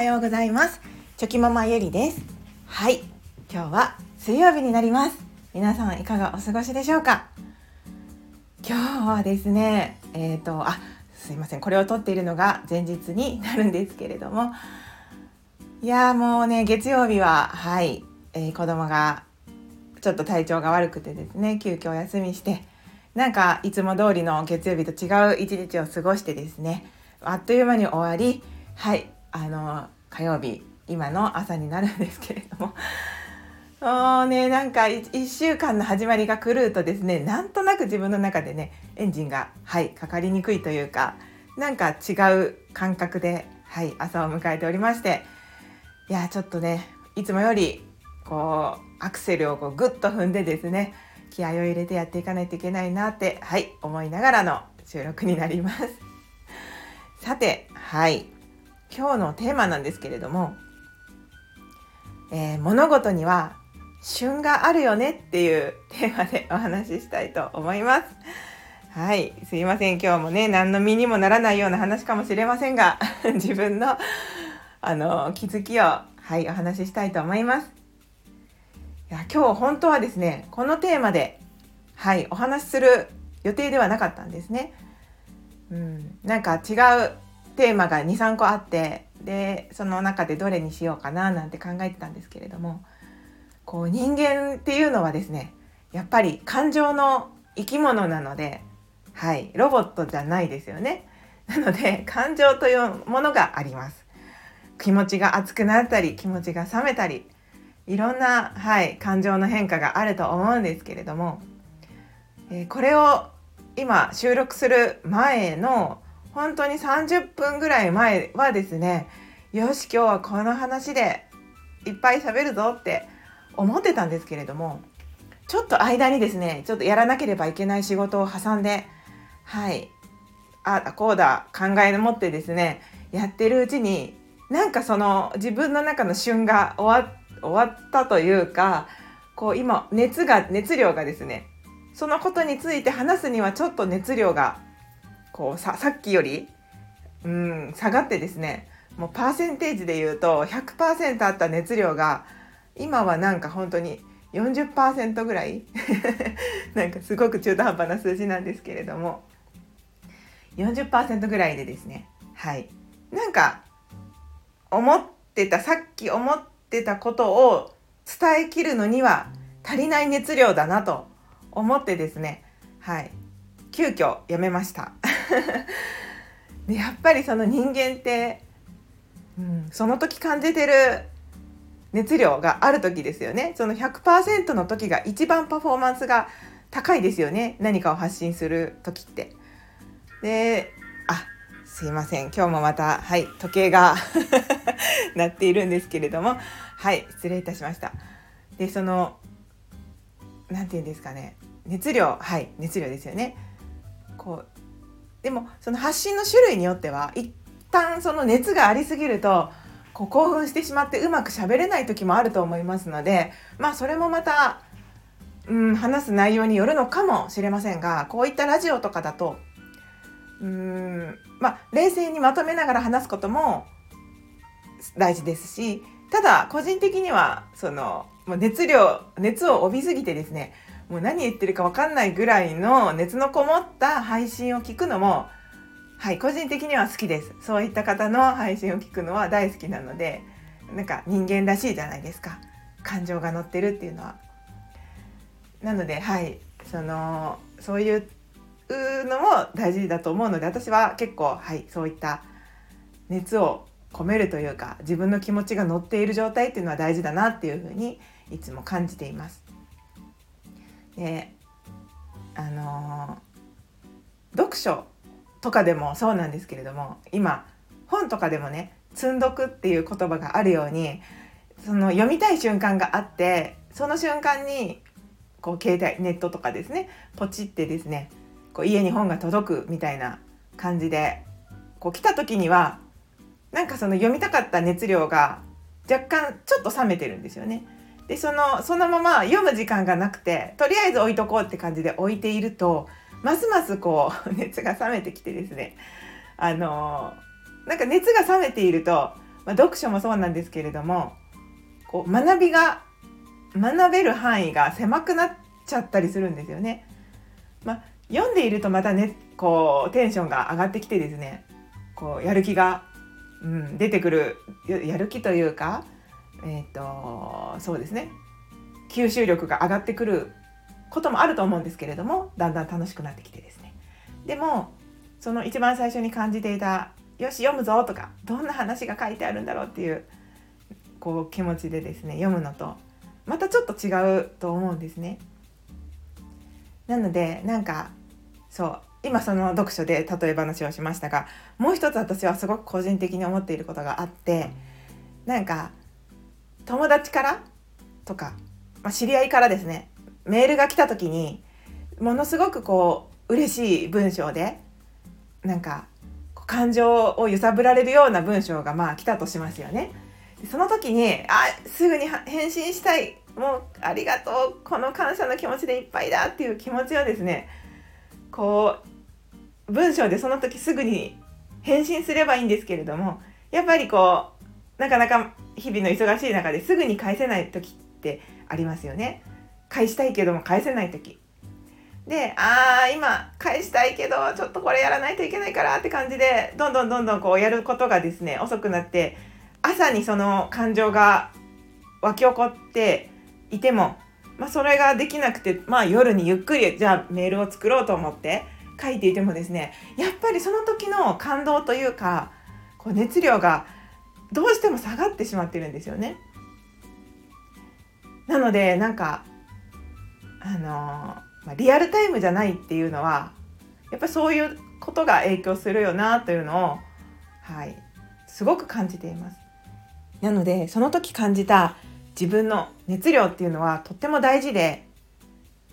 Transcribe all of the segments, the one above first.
はようございます。チョキママゆりです。はい。今日は水曜日になります。皆さんいかがお過ごしでしょうか？今日はですねえっ、ー、とあすいません。これを撮っているのが前日になるんですけれども。いやもうね月曜日ははい、えー、子供がちょっと体調が悪くてですね急遽お休みしてなんかいつも通りの月曜日と違う一日を過ごしてですねあっという間に終わりはい。あの火曜日今の朝になるんですけれども。もうねなんか1週間の始まりが狂うとですねなんとなく自分の中でねエンジンがはいかかりにくいというかなんか違う感覚ではい朝を迎えておりましていやちょっとねいつもよりこうアクセルをこうグッと踏んでですね気合を入れてやっていかないといけないなってはい思いながらの収録になります。さてはい。今日のテーマなんですけれども、えー、物事には旬があるよねっていうテーマでお話ししたいと思いますはい、すいません。今日もね、何の身にもならないような話かもしれませんが、自分のあの気づきをはいお話ししたいと思います。いや今日本当はですねこのテーマではいお話しする予定ではなかったんですね。うん、なんか違うテーマが23個あってでその中でどれにしようかななんて考えてたんですけれどもこう人間っていうのはですねやっぱり感情の生き物なのではいロボットじゃないですよね。なので感情というものがあります。気持ちが熱くなったり気持ちが冷めたりいろんな、はい、感情の変化があると思うんですけれども、えー、これを今収録する前の本当に30分ぐらい前はですねよし今日はこの話でいっぱい喋るぞって思ってたんですけれどもちょっと間にですねちょっとやらなければいけない仕事を挟んではいあこうだ考え持ってですねやってるうちになんかその自分の中の旬が終わ終わったというかこう今熱が熱量がですねそのことについて話すにはちょっと熱量がこうささっきよりうん下がってですねもうパーセンテージで言うと100%あった熱量が今はなんか本当に40%ぐらい なんかすごく中途半端な数字なんですけれども40%ぐらいでですねはい。なんか思ってたさっき思ってたことを伝えきるのには足りない熱量だなと思ってですねはい。急遽やめました。でやっぱりその人間って、うん、その時感じてる熱量がある時ですよね。その100%の時が一番パフォーマンスが高いですよね。何かを発信する時って。であすいません。今日もまたはい時計が なっているんですけれども。はい失礼いたしました。でその何て言うんですかね。熱量はい熱量ですよね。こうでもその発信の種類によっては一旦その熱がありすぎるとこう興奮してしまってうまく喋れない時もあると思いますのでまあそれもまた、うん、話す内容によるのかもしれませんがこういったラジオとかだとうんまあ冷静にまとめながら話すことも大事ですしただ個人的にはそのもう熱量熱を帯びすぎてですねもう何言ってるか分かんないぐらいの熱のこもった配信を聞くのもはい個人的には好きですそういった方の配信を聞くのは大好きなのでなんか人間らしいじゃないですか感情が乗ってるっていうのは。なのではいそのそういうのも大事だと思うので私は結構はいそういった熱を込めるというか自分の気持ちが乗っている状態っていうのは大事だなっていうふうにいつも感じています。であの読書とかでもそうなんですけれども今本とかでもね「積んどく」っていう言葉があるようにその読みたい瞬間があってその瞬間にこう携帯ネットとかですねポチってですねこう家に本が届くみたいな感じでこう来た時にはなんかその読みたかった熱量が若干ちょっと冷めてるんですよね。でそのそのまま読む時間がなくてとりあえず置いとこうって感じで置いているとますますこう 熱が冷めてきてですねあのなんか熱が冷めているとまあ、読書もそうなんですけれどもこう学びが学べる範囲が狭くなっちゃったりするんですよね。まあ、読んでいるとまたねこうテンションが上がってきてですねこうやる気が、うん、出てくるやる気というか、えーと、そうですね吸収力が上がってくることもあると思うんですけれどもだんだん楽しくなってきてですねでもその一番最初に感じていた「よし読むぞ」とかどんな話が書いてあるんだろうっていうこう気持ちでですね読むのとまたちょっと違うと思うんですね。なのでなんかそう今その読書で例え話をしましたがもう一つ私はすごく個人的に思っていることがあってなんか友達からとか、まあ、知り合いからですねメールが来た時にものすごくこう嬉しい文章でなんか感情を揺さぶられるような文章がまあ来たとしますよね。その時にあすぐに返信したいもうありがとうこの感謝の気持ちでいっぱいだっていう気持ちをですねこう文章でその時すぐに返信すればいいんですけれどもやっぱりこうなかなか日々の忙しい中ですぐに返せない時ってありますよね。返したいけども返せない時。であー今返したいけどちょっとこれやらないといけないからって感じでどんどんどんどんこうやることがですね遅くなって朝にその感情が湧き起こっていても、まあ、それができなくて、まあ、夜にゆっくりじゃあメールを作ろうと思って書いていてもですねやっぱりその時の感動というかこう熱量がどうしても下がってしまってるんですよね。なのでなんかあのま、リアルタイムじゃないっていうのはやっぱりそういうことが影響するよなというのをはいすごく感じています。なのでその時感じた自分の熱量っていうのはとっても大事で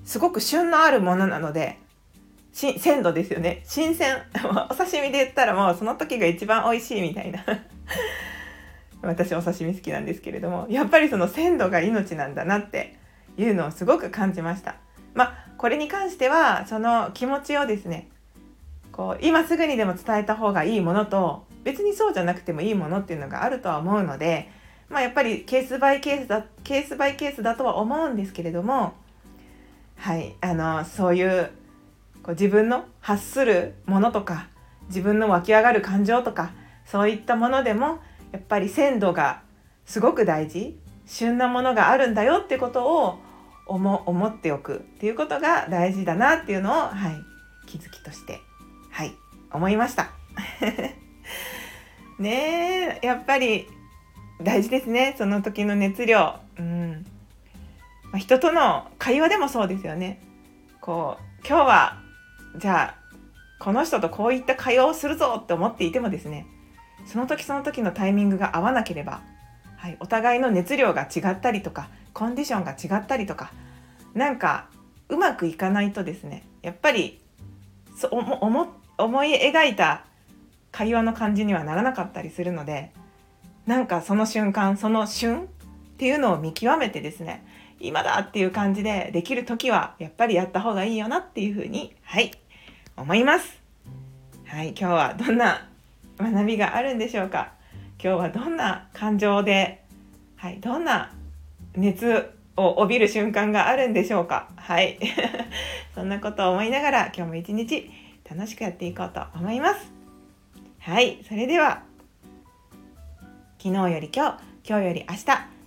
すごく旬のあるものなので鮮度ですよね新鮮 お刺身で言ったらもうその時が一番美味しいみたいな私お刺身好きなんですけれどもやっぱりその鮮度が命なんだなっていうのをすごく感じました。まあこれに関してはその気持ちをですねこう今すぐにでも伝えた方がいいものと別にそうじゃなくてもいいものっていうのがあるとは思うので、まあ、やっぱりケースバイケースだケースバイケースだとは思うんですけれどもはいあのそういうこう自分の発するものとか自分の湧き上がる感情とかそういったものでもやっぱり鮮度がすごく大事旬なものがあるんだよってことを思思っておくっていうことが大事だなっていうのを、はい、気づきとして、はい、思いました。ねえやっぱり大事ですねその時の熱量。うんまあ、人との会話でもそうですよね。こう今日はじゃあこの人とこういった会話をするぞって思っていてもですねその時その時のタイミングが合わなければ、はい、お互いの熱量が違ったりとかコンディションが違ったりとかなんかうまくいかないとですねやっぱりそ思思い描いた会話の感じにはならなかったりするのでなんかその瞬間その瞬っていうのを見極めてですね今だっていう感じでできる時はやっぱりやった方がいいよなっていうふうにはい思います。はい今日はどんな学びがあるんでしょうか？今日はどんな感情ではいどんな熱を帯びる瞬間があるんでしょうか？はい。そんなことを思いながら今日も一日楽しくやっていこうと思います。はい。それでは昨日より今日今日より明日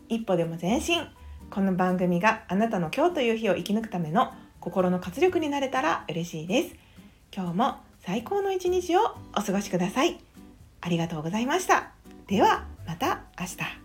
一歩でも前進。この番組があなたの今日という日を生き抜くための心の活力になれたら嬉しいです。今日も最高の一日をお過ごしください。ありがとうございました。ではまた明日。